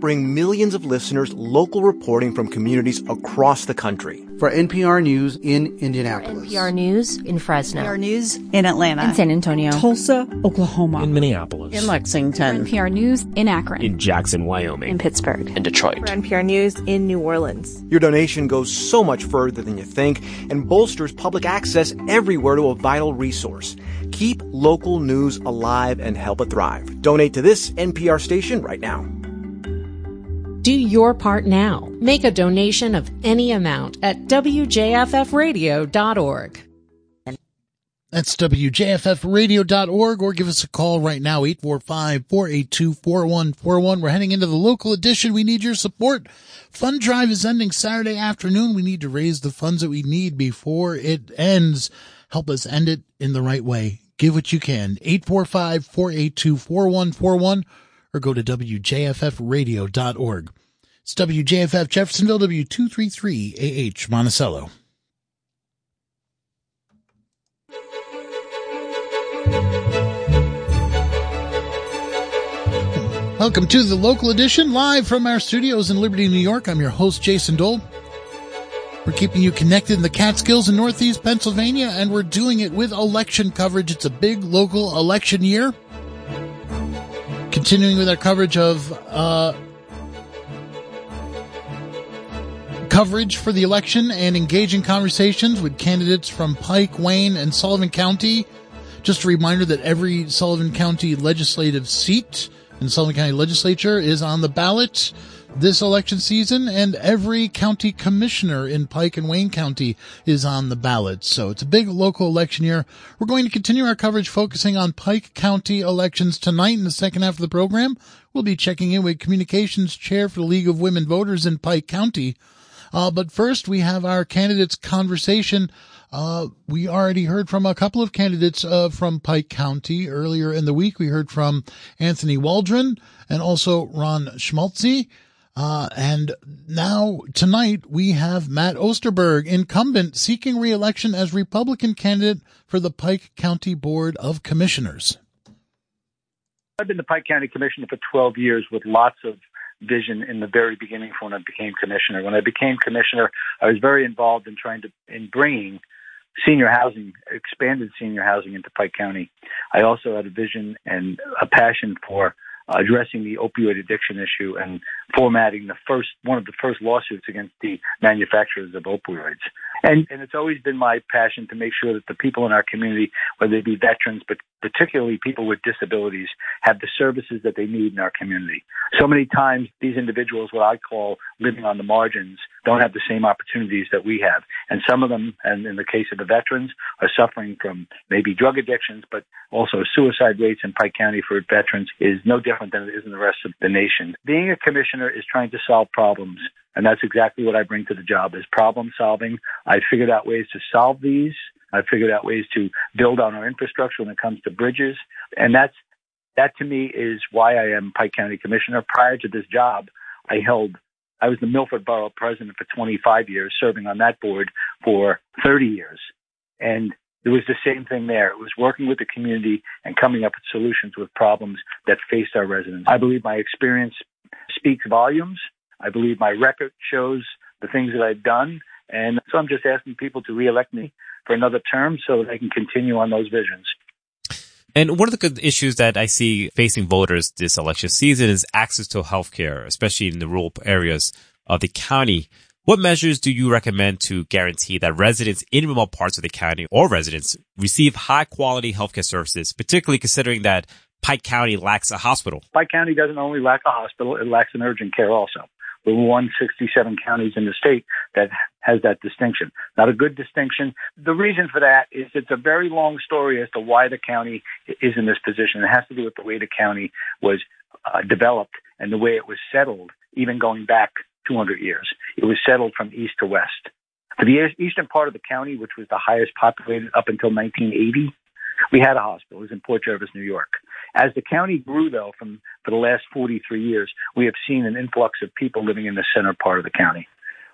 bring millions of listeners local reporting from communities across the country. For NPR News in Indianapolis. NPR News in Fresno. NPR News in Atlanta. In San Antonio. Tulsa, Oklahoma. In Minneapolis. In Lexington. For NPR News in Akron. In Jackson, Wyoming. In Pittsburgh. In Detroit. For NPR News in New Orleans. Your donation goes so much further than you think and bolsters public access everywhere to a vital resource. Keep local news alive and help it thrive. Donate to this NPR station right now. Do your part now. Make a donation of any amount at WJFFradio.org. That's WJFFradio.org or give us a call right now, 845-482-4141. We're heading into the local edition. We need your support. Fund drive is ending Saturday afternoon. We need to raise the funds that we need before it ends. Help us end it in the right way. Give what you can. 845-482-4141 or go to WJFFradio.org. It's WJFF Jeffersonville, W233AH Monticello. Welcome to the local edition, live from our studios in Liberty, New York. I'm your host, Jason Dole. We're keeping you connected in the Catskills in Northeast Pennsylvania, and we're doing it with election coverage. It's a big local election year. Continuing with our coverage of uh, coverage for the election and engaging conversations with candidates from Pike, Wayne, and Sullivan County. Just a reminder that every Sullivan County legislative seat in Sullivan County Legislature is on the ballot this election season, and every county commissioner in Pike and Wayne County is on the ballot. So it's a big local election year. We're going to continue our coverage focusing on Pike County elections tonight in the second half of the program. We'll be checking in with communications chair for the League of Women Voters in Pike County. Uh, but first we have our candidates conversation. Uh, we already heard from a couple of candidates uh, from Pike County earlier in the week. We heard from Anthony Waldron and also Ron Schmalzle. Uh, and now tonight we have Matt Osterberg, incumbent seeking reelection as Republican candidate for the Pike County Board of Commissioners. I've been the Pike County Commissioner for 12 years with lots of vision in the very beginning when I became commissioner. When I became commissioner, I was very involved in trying to, in bringing senior housing, expanded senior housing into Pike County. I also had a vision and a passion for addressing the opioid addiction issue and formatting the first one of the first lawsuits against the manufacturers of opioids. And and it's always been my passion to make sure that the people in our community, whether they be veterans, but particularly people with disabilities, have the services that they need in our community. So many times these individuals, what I call living on the margins, don't have the same opportunities that we have. And some of them, and in the case of the veterans, are suffering from maybe drug addictions, but also suicide rates in Pike County for veterans is no different than it is in the rest of the nation. Being a commissioner is trying to solve problems. And that's exactly what I bring to the job is problem solving. I figured out ways to solve these. I figured out ways to build on our infrastructure when it comes to bridges. And that's, that to me is why I am Pike County Commissioner. Prior to this job, I held, I was the Milford Borough President for 25 years, serving on that board for 30 years. And it was the same thing there. It was working with the community and coming up with solutions with problems that faced our residents. I believe my experience speaks volumes. I believe my record shows the things that I've done. And so I'm just asking people to reelect me for another term so that I can continue on those visions. And one of the good issues that I see facing voters this election season is access to healthcare, especially in the rural areas of the county. What measures do you recommend to guarantee that residents in remote parts of the county or residents receive high quality healthcare services, particularly considering that Pike County lacks a hospital? Pike County doesn't only lack a hospital, it lacks an urgent care also. We're one 67 counties in the state that has that distinction. Not a good distinction. The reason for that is it's a very long story as to why the county is in this position. It has to do with the way the county was uh, developed and the way it was settled, even going back 200 years. It was settled from east to west. For the eastern part of the county, which was the highest populated up until 1980, we had a hospital. It was in Port Jervis, New York. As the county grew, though, from for the last 43 years, we have seen an influx of people living in the center part of the county.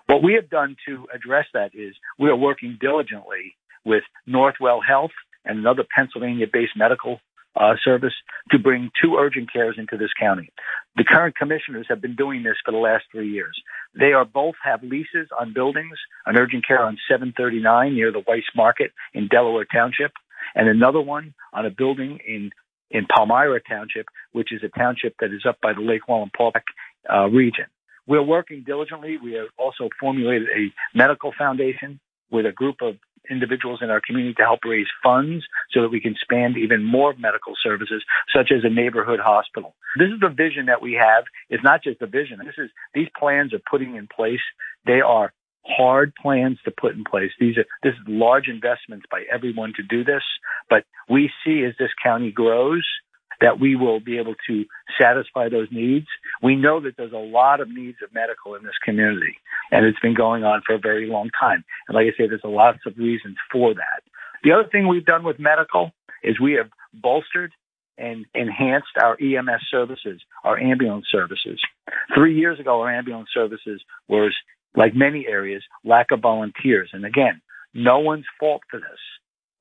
What we have done to address that is we are working diligently with Northwell Health and another Pennsylvania-based medical uh, service to bring two urgent cares into this county. The current commissioners have been doing this for the last three years. They are both have leases on buildings, an urgent care on 739 near the Weis Market in Delaware Township, and another one on a building in in Palmyra Township, which is a township that is up by the Lake Wallenpaupack uh, region. We're working diligently. We have also formulated a medical foundation with a group of individuals in our community to help raise funds so that we can expand even more medical services, such as a neighborhood hospital. This is the vision that we have. It's not just a vision. This is, these plans are putting in place. They are hard plans to put in place. These are, this is large investments by everyone to do this, but we see as this county grows, that we will be able to satisfy those needs. We know that there's a lot of needs of medical in this community, and it's been going on for a very long time. And like I say, there's lots of reasons for that. The other thing we've done with medical is we have bolstered and enhanced our EMS services, our ambulance services. Three years ago, our ambulance services was, like many areas, lack of volunteers. And again, no one's fault for this.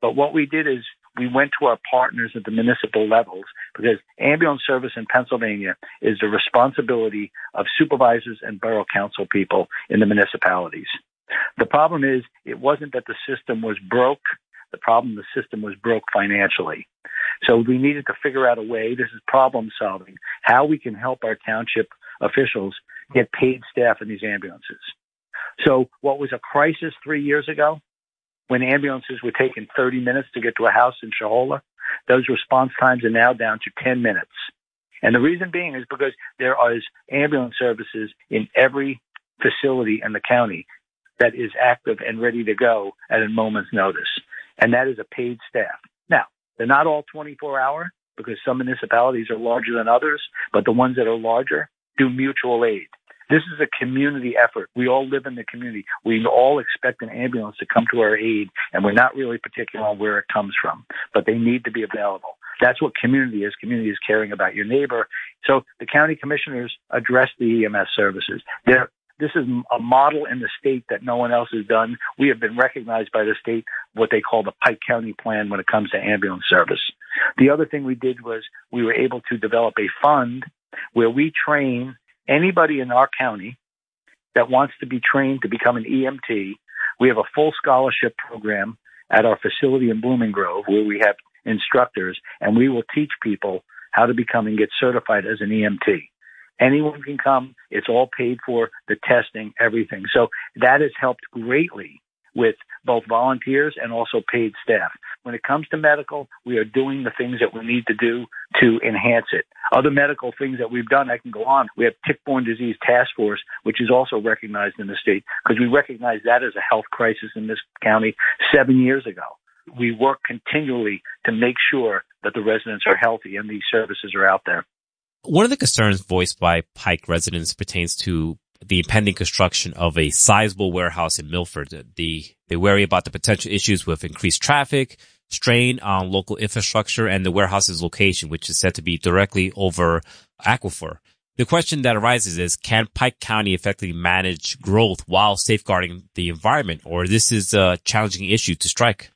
But what we did is we went to our partners at the municipal levels because ambulance service in Pennsylvania is the responsibility of supervisors and borough council people in the municipalities. The problem is it wasn't that the system was broke. The problem, the system was broke financially. So we needed to figure out a way, this is problem solving, how we can help our township officials get paid staff in these ambulances. So what was a crisis three years ago when ambulances were taking 30 minutes to get to a house in Shohola, those response times are now down to 10 minutes. And the reason being is because there is ambulance services in every facility in the county that is active and ready to go at a moment's notice. And that is a paid staff. Now, they're not all 24 hour because some municipalities are larger than others, but the ones that are larger do mutual aid. This is a community effort. We all live in the community. We all expect an ambulance to come to our aid, and we're not really particular on where it comes from, but they need to be available. That's what community is. Community is caring about your neighbor. So the county commissioners address the EMS services. They're, this is a model in the state that no one else has done. We have been recognized by the state what they call the Pike County plan when it comes to ambulance service. The other thing we did was we were able to develop a fund where we train anybody in our county that wants to be trained to become an EMT, we have a full scholarship program at our facility in Blooming Grove where we have instructors and we will teach people how to become and get certified as an EMT. Anyone can come. It's all paid for, the testing, everything. So that has helped greatly with both volunteers and also paid staff. When it comes to medical, we are doing the things that we need to do to enhance it. Other medical things that we've done, I can go on. We have tick-borne disease task force, which is also recognized in the state because we recognize that as a health crisis in this county seven years ago. We work continually to make sure that the residents are healthy and these services are out there. One of the concerns voiced by Pike residents pertains to the impending construction of a sizable warehouse in Milford. The, they worry about the potential issues with increased traffic, strain on local infrastructure, and the warehouse's location, which is said to be directly over aquifer. The question that arises is, can Pike County effectively manage growth while safeguarding the environment, or this is a challenging issue to strike?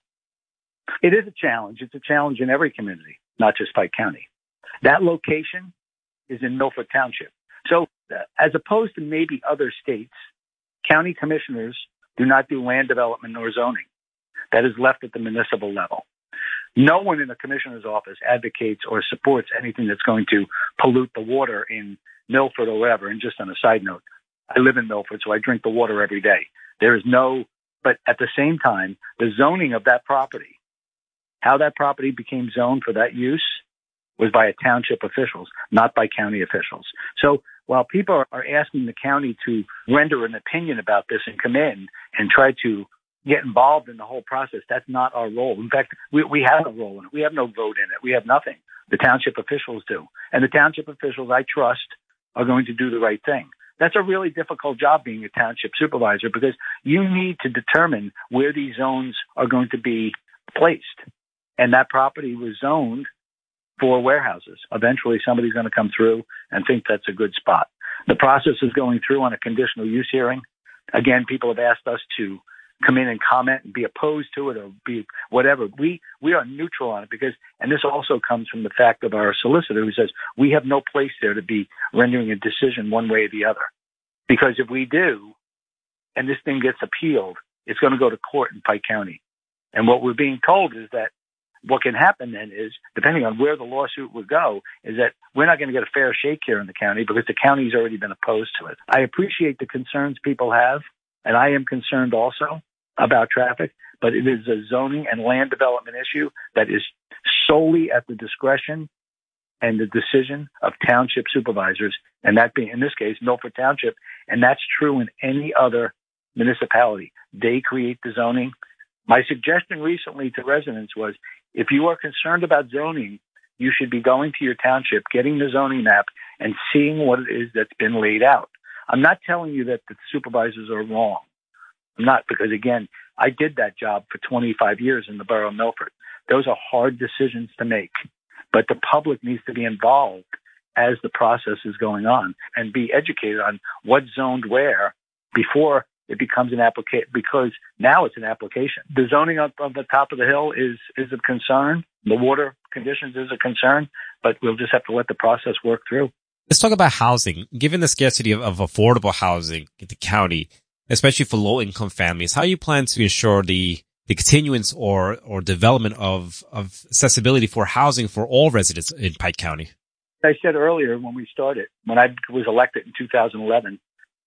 It is a challenge. It's a challenge in every community, not just Pike County. That location is in Milford Township. So uh, as opposed to maybe other states, county commissioners do not do land development nor zoning. That is left at the municipal level. No one in the commissioner's office advocates or supports anything that's going to pollute the water in Milford or wherever. And just on a side note, I live in Milford, so I drink the water every day. There is no, but at the same time, the zoning of that property, how that property became zoned for that use was by a township officials, not by county officials. So while people are asking the county to render an opinion about this and come in and try to get involved in the whole process, that's not our role. In fact, we, we have no role in it. We have no vote in it. We have nothing. The township officials do. And the township officials I trust are going to do the right thing. That's a really difficult job being a township supervisor because you need to determine where these zones are going to be placed. And that property was zoned for warehouses. Eventually somebody's going to come through and think that's a good spot. The process is going through on a conditional use hearing. Again, people have asked us to come in and comment and be opposed to it or be whatever. We we are neutral on it because, and this also comes from the fact of our solicitor who says we have no place there to be rendering a decision one way or the other. Because if we do, and this thing gets appealed, it's going to go to court in Pike County. And what we're being told is that what can happen then is, depending on where the lawsuit would go, is that we're not going to get a fair shake here in the county because the county's already been opposed to it. I appreciate the concerns people have, and I am concerned also about traffic, but it is a zoning and land development issue that is solely at the discretion and the decision of township supervisors, and that being in this case Milford Township, and that's true in any other municipality. They create the zoning. My suggestion recently to residents was if you are concerned about zoning, you should be going to your township, getting the zoning map, and seeing what it is that's been laid out. I'm not telling you that the supervisors are wrong. I'm not, because again, I did that job for 25 years in the borough of Milford. Those are hard decisions to make, but the public needs to be involved as the process is going on and be educated on what's zoned where before it becomes an application because now it's an application. The zoning up on the top of the hill is is a concern. The water conditions is a concern, but we'll just have to let the process work through. Let's talk about housing. Given the scarcity of, of affordable housing in the county, especially for low income families, how you plan to ensure the the continuance or or development of of accessibility for housing for all residents in Pike County? I said earlier when we started, when I was elected in 2011,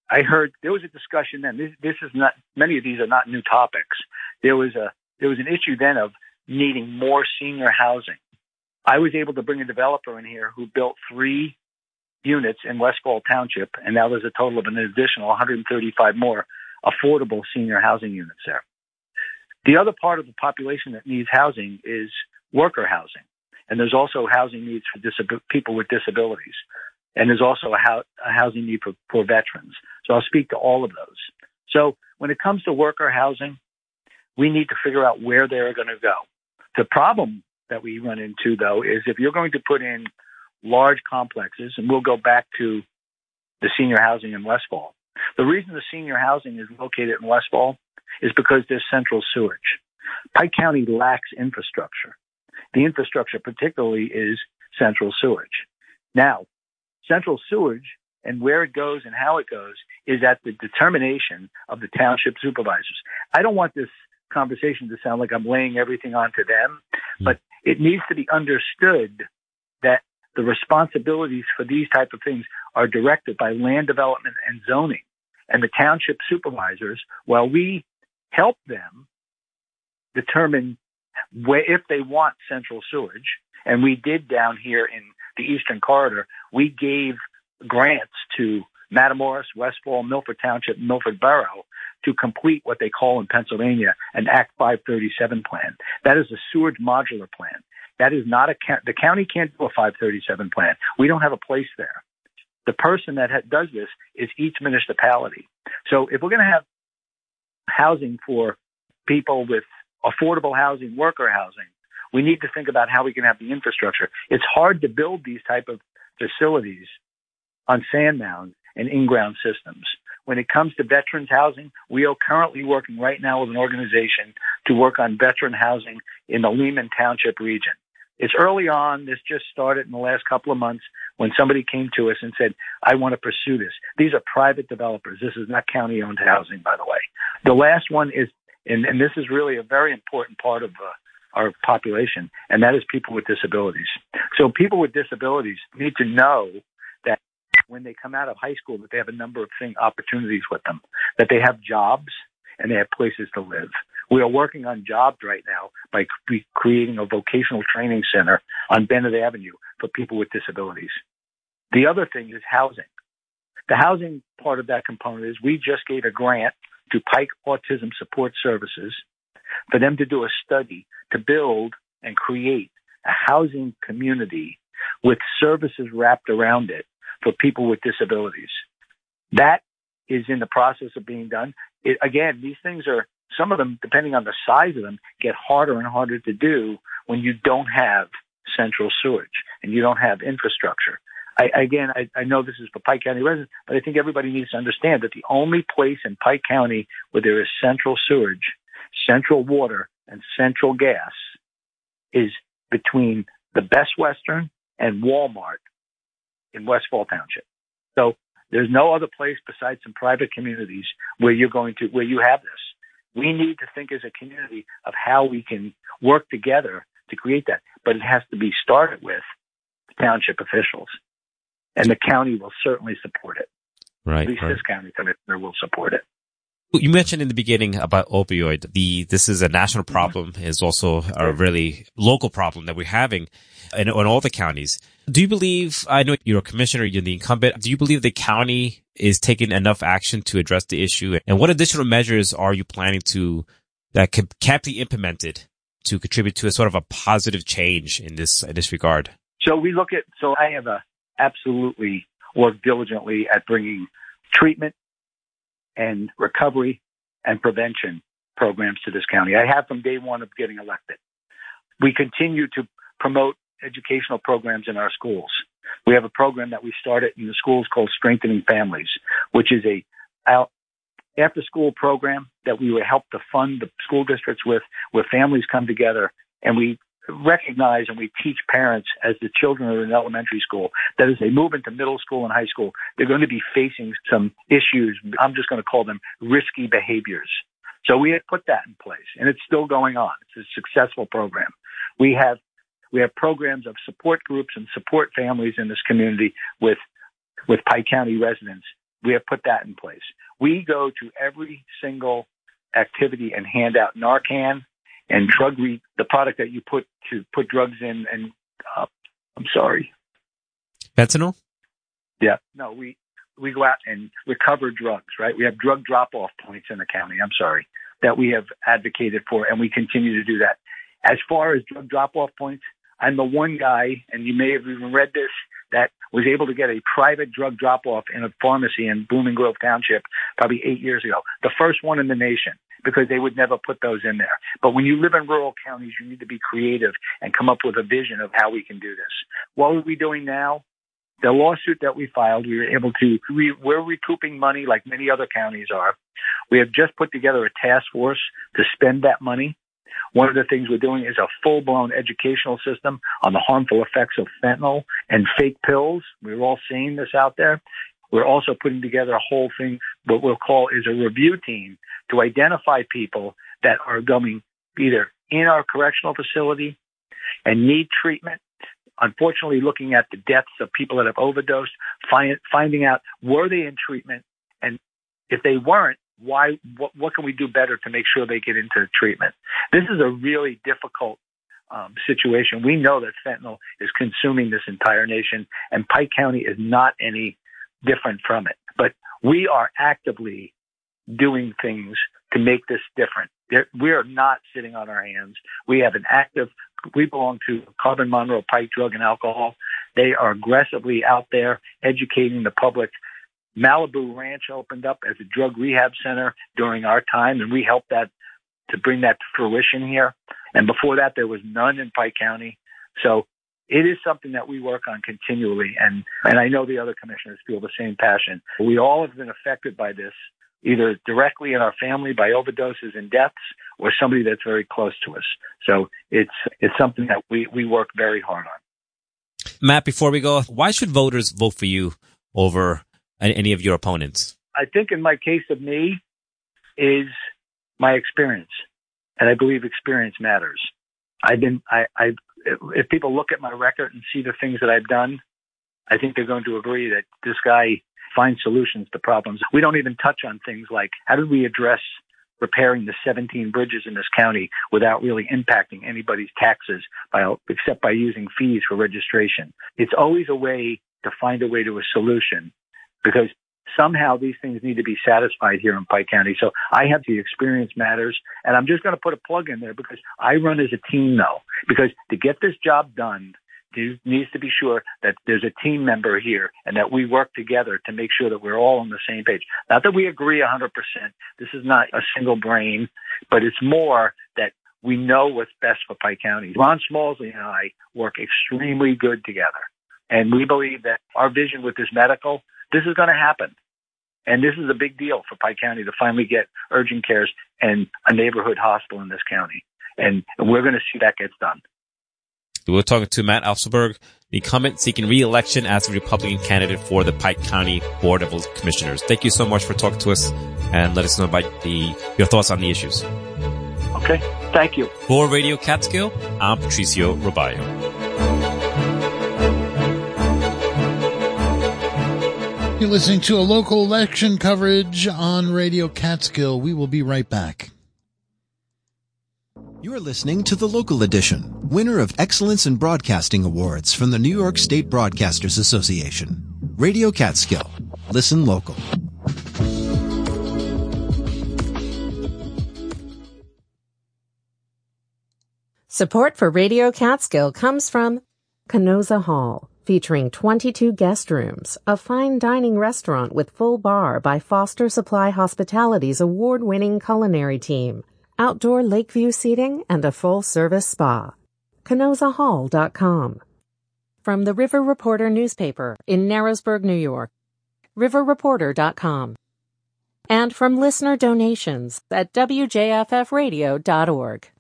I heard there was a discussion then. This, this is not many of these are not new topics. There was a there was an issue then of needing more senior housing. I was able to bring a developer in here who built three units in Westfall Township, and now there's a total of an additional 135 more affordable senior housing units there. The other part of the population that needs housing is worker housing, and there's also housing needs for disab- people with disabilities and there's also a, ho- a housing need for, for veterans. So I'll speak to all of those. So when it comes to worker housing, we need to figure out where they're going to go. The problem that we run into though is if you're going to put in large complexes, and we'll go back to the senior housing in Westfall. The reason the senior housing is located in Westfall is because there's central sewage. Pike County lacks infrastructure. The infrastructure particularly is central sewage. Now, central sewage and where it goes and how it goes is at the determination of the township supervisors. I don't want this conversation to sound like I'm laying everything onto them, mm-hmm. but it needs to be understood that the responsibilities for these type of things are directed by land development and zoning and the township supervisors while we help them determine where, if they want central sewage and we did down here in the Eastern Corridor, we gave grants to Matamoras, Westfall, Milford Township, Milford Borough to complete what they call in Pennsylvania an Act 537 plan. That is a sewage modular plan. That is not a, the county can't do a 537 plan. We don't have a place there. The person that ha- does this is each municipality. So if we're going to have housing for people with affordable housing, worker housing, we need to think about how we can have the infrastructure. It's hard to build these type of facilities on sand mounds and in-ground systems. When it comes to veterans housing, we are currently working right now with an organization to work on veteran housing in the Lehman Township region. It's early on. This just started in the last couple of months when somebody came to us and said, I want to pursue this. These are private developers. This is not county owned housing, by the way. The last one is, and, and this is really a very important part of uh, our population, and that is people with disabilities. So people with disabilities need to know that when they come out of high school, that they have a number of thing opportunities with them, that they have jobs and they have places to live. We are working on jobs right now by creating a vocational training center on Bennett Avenue for people with disabilities. The other thing is housing. The housing part of that component is we just gave a grant to Pike Autism Support Services for them to do a study to build and create a housing community with services wrapped around it for people with disabilities. That is in the process of being done. It, again, these things are, some of them, depending on the size of them, get harder and harder to do when you don't have central sewage and you don't have infrastructure. I, again, I, I know this is for Pike County residents, but I think everybody needs to understand that the only place in Pike County where there is central sewage, central water, and central gas is between the Best Western and Walmart in Westfall Township. So there's no other place besides some private communities where you're going to, where you have this. We need to think as a community of how we can work together to create that, but it has to be started with township officials and the county will certainly support it. Right. At least right. this county commissioner will support it. You mentioned in the beginning about opioid. The this is a national mm-hmm. problem. is also a really local problem that we're having in, in all the counties. Do you believe? I know you're a commissioner. You're the incumbent. Do you believe the county is taking enough action to address the issue? And what additional measures are you planning to that can, can be implemented to contribute to a sort of a positive change in this in this regard? So we look at. So I have a absolutely worked diligently at bringing treatment and recovery and prevention programs to this county. I have from day one of getting elected. We continue to promote educational programs in our schools. We have a program that we started in the schools called Strengthening Families, which is a out after school program that we would help to fund the school districts with, where families come together and we recognize and we teach parents as the children are in elementary school that as they move into middle school and high school, they're going to be facing some issues. I'm just going to call them risky behaviors. So we have put that in place and it's still going on. It's a successful program. We have, we have programs of support groups and support families in this community with, with Pike County residents. We have put that in place. We go to every single activity and hand out Narcan and drug re- the product that you put to put drugs in and uh, I'm sorry. Fentanyl? Yeah. No, we we go out and recover drugs, right? We have drug drop off points in the county, I'm sorry, that we have advocated for and we continue to do that. As far as drug drop off points, I'm the one guy, and you may have even read this, that was able to get a private drug drop off in a pharmacy in Blooming Grove Township probably eight years ago. The first one in the nation because they would never put those in there. But when you live in rural counties, you need to be creative and come up with a vision of how we can do this. What are we doing now? The lawsuit that we filed, we were able to, we, we're recouping money like many other counties are. We have just put together a task force to spend that money. One of the things we're doing is a full blown educational system on the harmful effects of fentanyl and fake pills. We're all seeing this out there. We're also putting together a whole thing, what we'll call is a review team to identify people that are going either in our correctional facility and need treatment. Unfortunately, looking at the deaths of people that have overdosed, find, finding out were they in treatment, and if they weren't, why? What, what can we do better to make sure they get into treatment? This is a really difficult um, situation. We know that fentanyl is consuming this entire nation, and Pike County is not any different from it. But we are actively doing things to make this different. we are not sitting on our hands. We have an active, we belong to Carbon Monroe Pike Drug and Alcohol. They are aggressively out there educating the public. Malibu Ranch opened up as a drug rehab center during our time, and we helped that to bring that to fruition here. And before that, there was none in Pike County. So it is something that we work on continually. And, and I know the other commissioners feel the same passion. We all have been affected by this either directly in our family by overdoses and deaths or somebody that's very close to us. So it's, it's something that we, we work very hard on. Matt, before we go, why should voters vote for you over any of your opponents? I think in my case of me is my experience. And I believe experience matters. I've been, I, I, if people look at my record and see the things that I've done, I think they're going to agree that this guy finds solutions to problems. We don't even touch on things like how did we address repairing the 17 bridges in this county without really impacting anybody's taxes by, except by using fees for registration. It's always a way to find a way to a solution because somehow these things need to be satisfied here in Pike County. So I have the experience matters and I'm just going to put a plug in there because I run as a team though, because to get this job done, needs to be sure that there's a team member here and that we work together to make sure that we're all on the same page. Not that we agree 100%. This is not a single brain, but it's more that we know what's best for Pike County. Ron Schmalzle and I work extremely good together. And we believe that our vision with this medical, this is going to happen. And this is a big deal for Pike County to finally get urgent cares and a neighborhood hospital in this county. And we're going to see that gets done. We're talking to Matt Osterberg, the incumbent seeking re-election as a Republican candidate for the Pike County Board of Commissioners. Thank you so much for talking to us and let us know about the your thoughts on the issues. Okay, thank you. For Radio Catskill, I'm Patricio Robayo. You're listening to a local election coverage on Radio Catskill. We will be right back. You're listening to the local edition, winner of Excellence in Broadcasting Awards from the New York State Broadcasters Association. Radio Catskill. Listen local. Support for Radio Catskill comes from Kenoza Hall, featuring 22 guest rooms, a fine dining restaurant with full bar by Foster Supply Hospitality's award-winning culinary team outdoor lakeview seating, and a full-service spa. KenozaHall.com. From the River Reporter newspaper in Narrowsburg, New York. RiverReporter.com. And from listener donations at WJFFradio.org.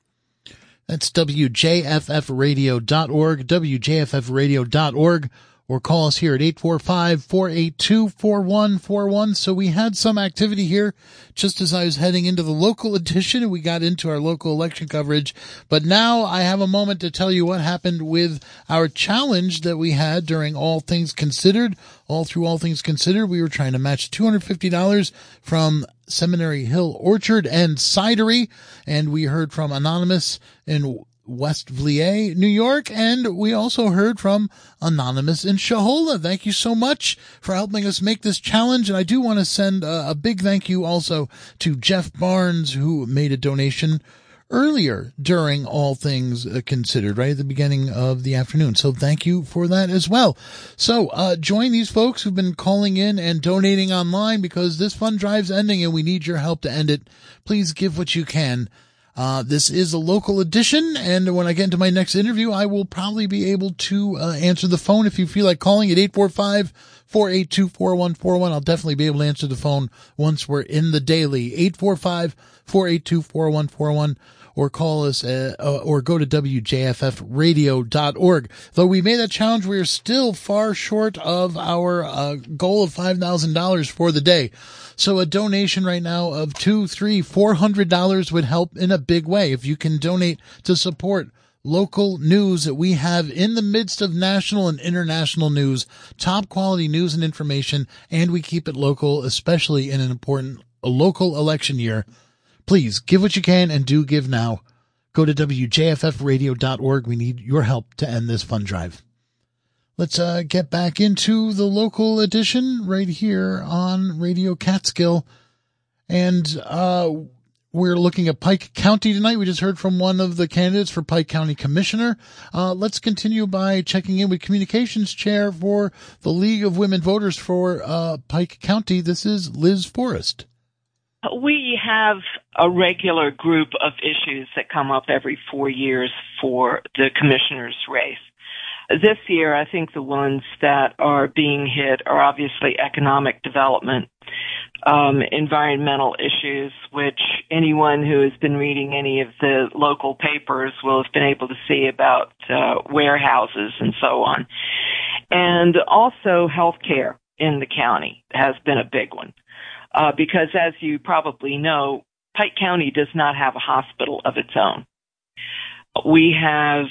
That's WJFFradio.org, WJFFradio.org or call us here at 845-482-4141. So we had some activity here just as I was heading into the local edition and we got into our local election coverage. But now I have a moment to tell you what happened with our challenge that we had during All Things Considered. All through All Things Considered, we were trying to match $250 from Seminary Hill Orchard and Cidery. And we heard from Anonymous in West Vliet, New York. And we also heard from Anonymous in Shohola. Thank you so much for helping us make this challenge. And I do want to send a, a big thank you also to Jeff Barnes, who made a donation earlier during all things uh, considered, right at the beginning of the afternoon. So thank you for that as well. So, uh, join these folks who've been calling in and donating online because this fund drive's ending and we need your help to end it. Please give what you can uh, this is a local edition, and when I get into my next interview, I will probably be able to uh, answer the phone if you feel like calling at 845 482 4141. I'll definitely be able to answer the phone once we're in the daily. 845 482 4141 or call us uh, uh, or go to wjffradio.org. Though we made that challenge, we are still far short of our uh, goal of $5,000 for the day. So a donation right now of two, three, four hundred dollars would help in a big way. If you can donate to support local news that we have in the midst of national and international news, top quality news and information, and we keep it local, especially in an important local election year. Please give what you can and do give now. Go to WJFFradio.org. We need your help to end this fund drive. Let's uh, get back into the local edition right here on Radio Catskill. And uh, we're looking at Pike County tonight. We just heard from one of the candidates for Pike County Commissioner. Uh, let's continue by checking in with Communications Chair for the League of Women Voters for uh, Pike County. This is Liz Forrest. We have a regular group of issues that come up every four years for the commissioner's race. This year, I think the ones that are being hit are obviously economic development, um, environmental issues, which anyone who has been reading any of the local papers will have been able to see about uh, warehouses and so on. And also healthcare in the county has been a big one. Uh, because as you probably know, Pike County does not have a hospital of its own. We have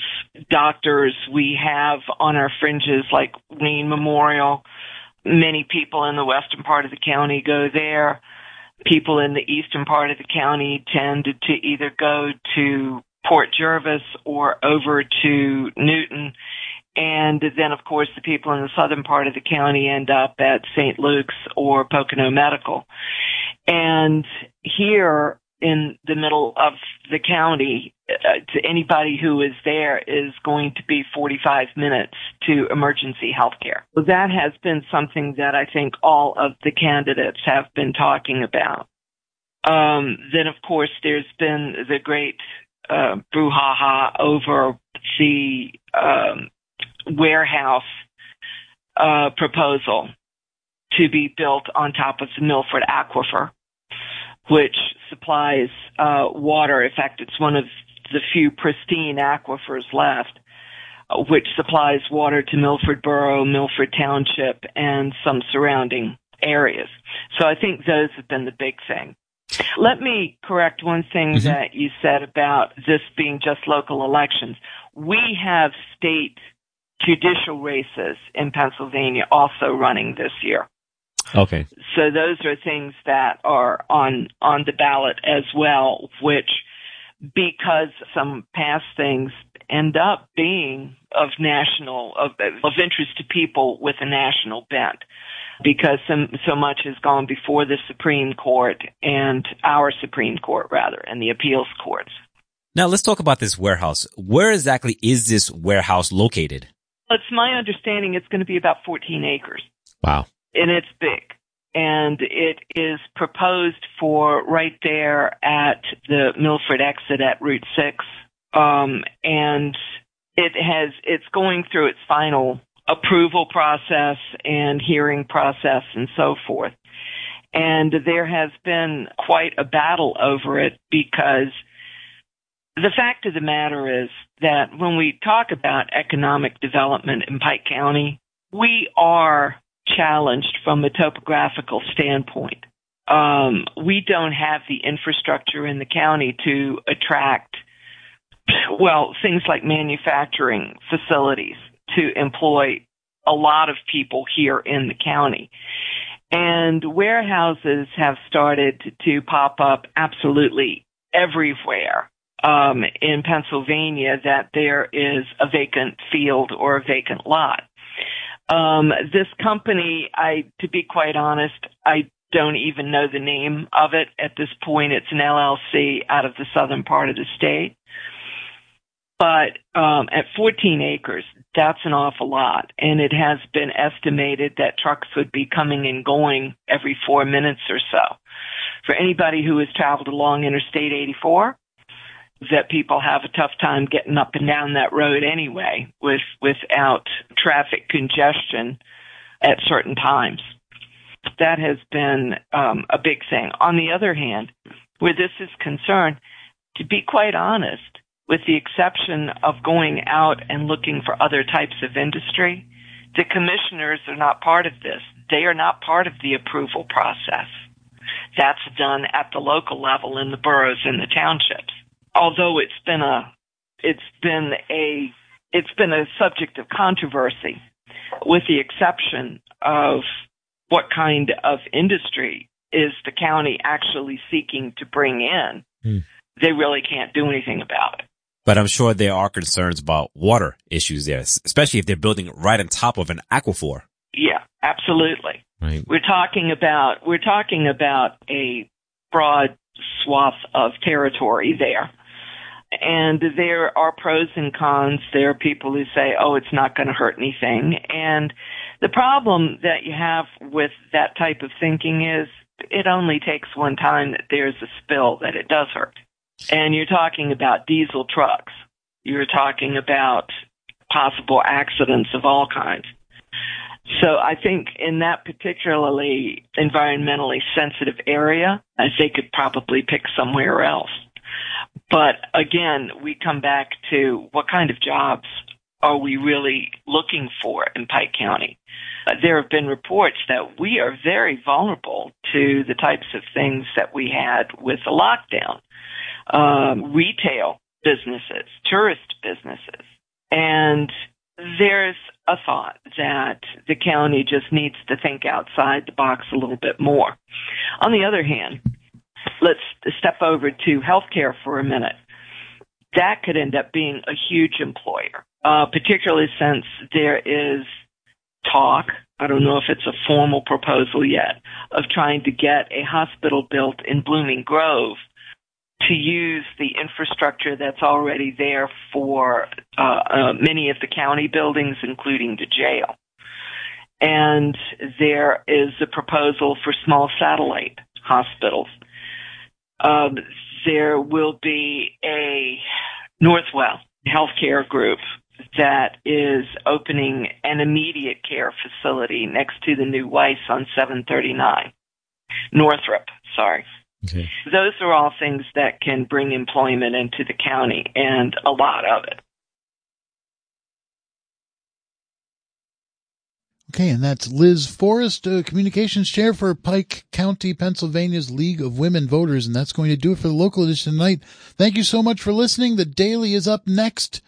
doctors, we have on our fringes like Wayne Memorial. Many people in the western part of the county go there. People in the eastern part of the county tend to either go to Port Jervis or over to Newton and then, of course, the people in the southern part of the county end up at St. Luke's or Pocono Medical. And here in the middle of the county, uh, to anybody who is there is going to be 45 minutes to emergency health care. So that has been something that I think all of the candidates have been talking about. Um, then, of course, there's been the great uh, brouhaha over the um, warehouse uh, proposal to be built on top of the Milford Aquifer, which supplies uh, water. In fact, it's one of the few pristine aquifers left, uh, which supplies water to Milford Borough, Milford Township, and some surrounding areas. So I think those have been the big thing. Let me correct one thing mm-hmm. that you said about this being just local elections. We have state judicial races in Pennsylvania also running this year. Okay. So those are things that are on on the ballot as well, which because some past things end up being of national of of interest to people with a national bent because so, so much has gone before the Supreme Court and our Supreme Court rather and the appeals courts. Now let's talk about this warehouse. Where exactly is this warehouse located? It's my understanding it's going to be about 14 acres. Wow. And it's big. And it is proposed for right there at the Milford exit at Route 6. Um, and it has, it's going through its final approval process and hearing process and so forth. And there has been quite a battle over it because the fact of the matter is that when we talk about economic development in Pike County, we are challenged from a topographical standpoint. Um, we don't have the infrastructure in the county to attract, well, things like manufacturing facilities to employ a lot of people here in the county. And warehouses have started to pop up absolutely everywhere um, in Pennsylvania that there is a vacant field or a vacant lot. Um, this company, I, to be quite honest, I don't even know the name of it at this point. It's an LLC out of the southern part of the state. But um, at 14 acres, that's an awful lot. And it has been estimated that trucks would be coming and going every four minutes or so. For anybody who has traveled along Interstate 84, that people have a tough time getting up and down that road anyway with without traffic congestion at certain times. That has been um, a big thing. On the other hand, where this is concerned, to be quite honest, with the exception of going out and looking for other types of industry, the commissioners are not part of this. They are not part of the approval process. That's done at the local level in the boroughs and the townships although it's been a it's been a it's been a subject of controversy, with the exception of what kind of industry is the county actually seeking to bring in. Hmm. They really can't do anything about it. But I'm sure there are concerns about water issues there, especially if they're building right on top of an aquifer. Yeah, absolutely. Right. We're talking about we're talking about a broad swath of territory there and there are pros and cons. There are people who say, oh, it's not going to hurt anything. And the problem that you have with that type of thinking is it only takes one time that there's a spill that it does hurt. And you're talking about diesel trucks. You're talking about possible accidents of all kinds. So I think in that particularly environmentally sensitive area, think could probably pick somewhere else. But again, we come back to what kind of jobs are we really looking for in Pike County? Uh, there have been reports that we are very vulnerable to the types of things that we had with the lockdown. Um, retail businesses, tourist businesses. And there's a thought that the county just needs to think outside the box a little bit more. On the other hand, let's step over to healthcare for a minute. That could end up being a huge employer, uh, particularly since there is talk. I don't know if it's a formal proposal yet of trying to get a hospital built in Blooming Grove to use the infrastructure that's already there for uh, uh, many of the county buildings, including the jail. And there is a proposal for small satellite hospitals um, there will be a Northwell healthcare group that is opening an immediate care facility next to the new Weis on 739. Northrop, sorry. Okay. Those are all things that can bring employment into the county and a lot of it. Okay, and that's Liz Forrest, uh, Communications Chair for Pike County, Pennsylvania's League of Women Voters, and that's going to do it for the local edition tonight. Thank you so much for listening. The Daily is up next.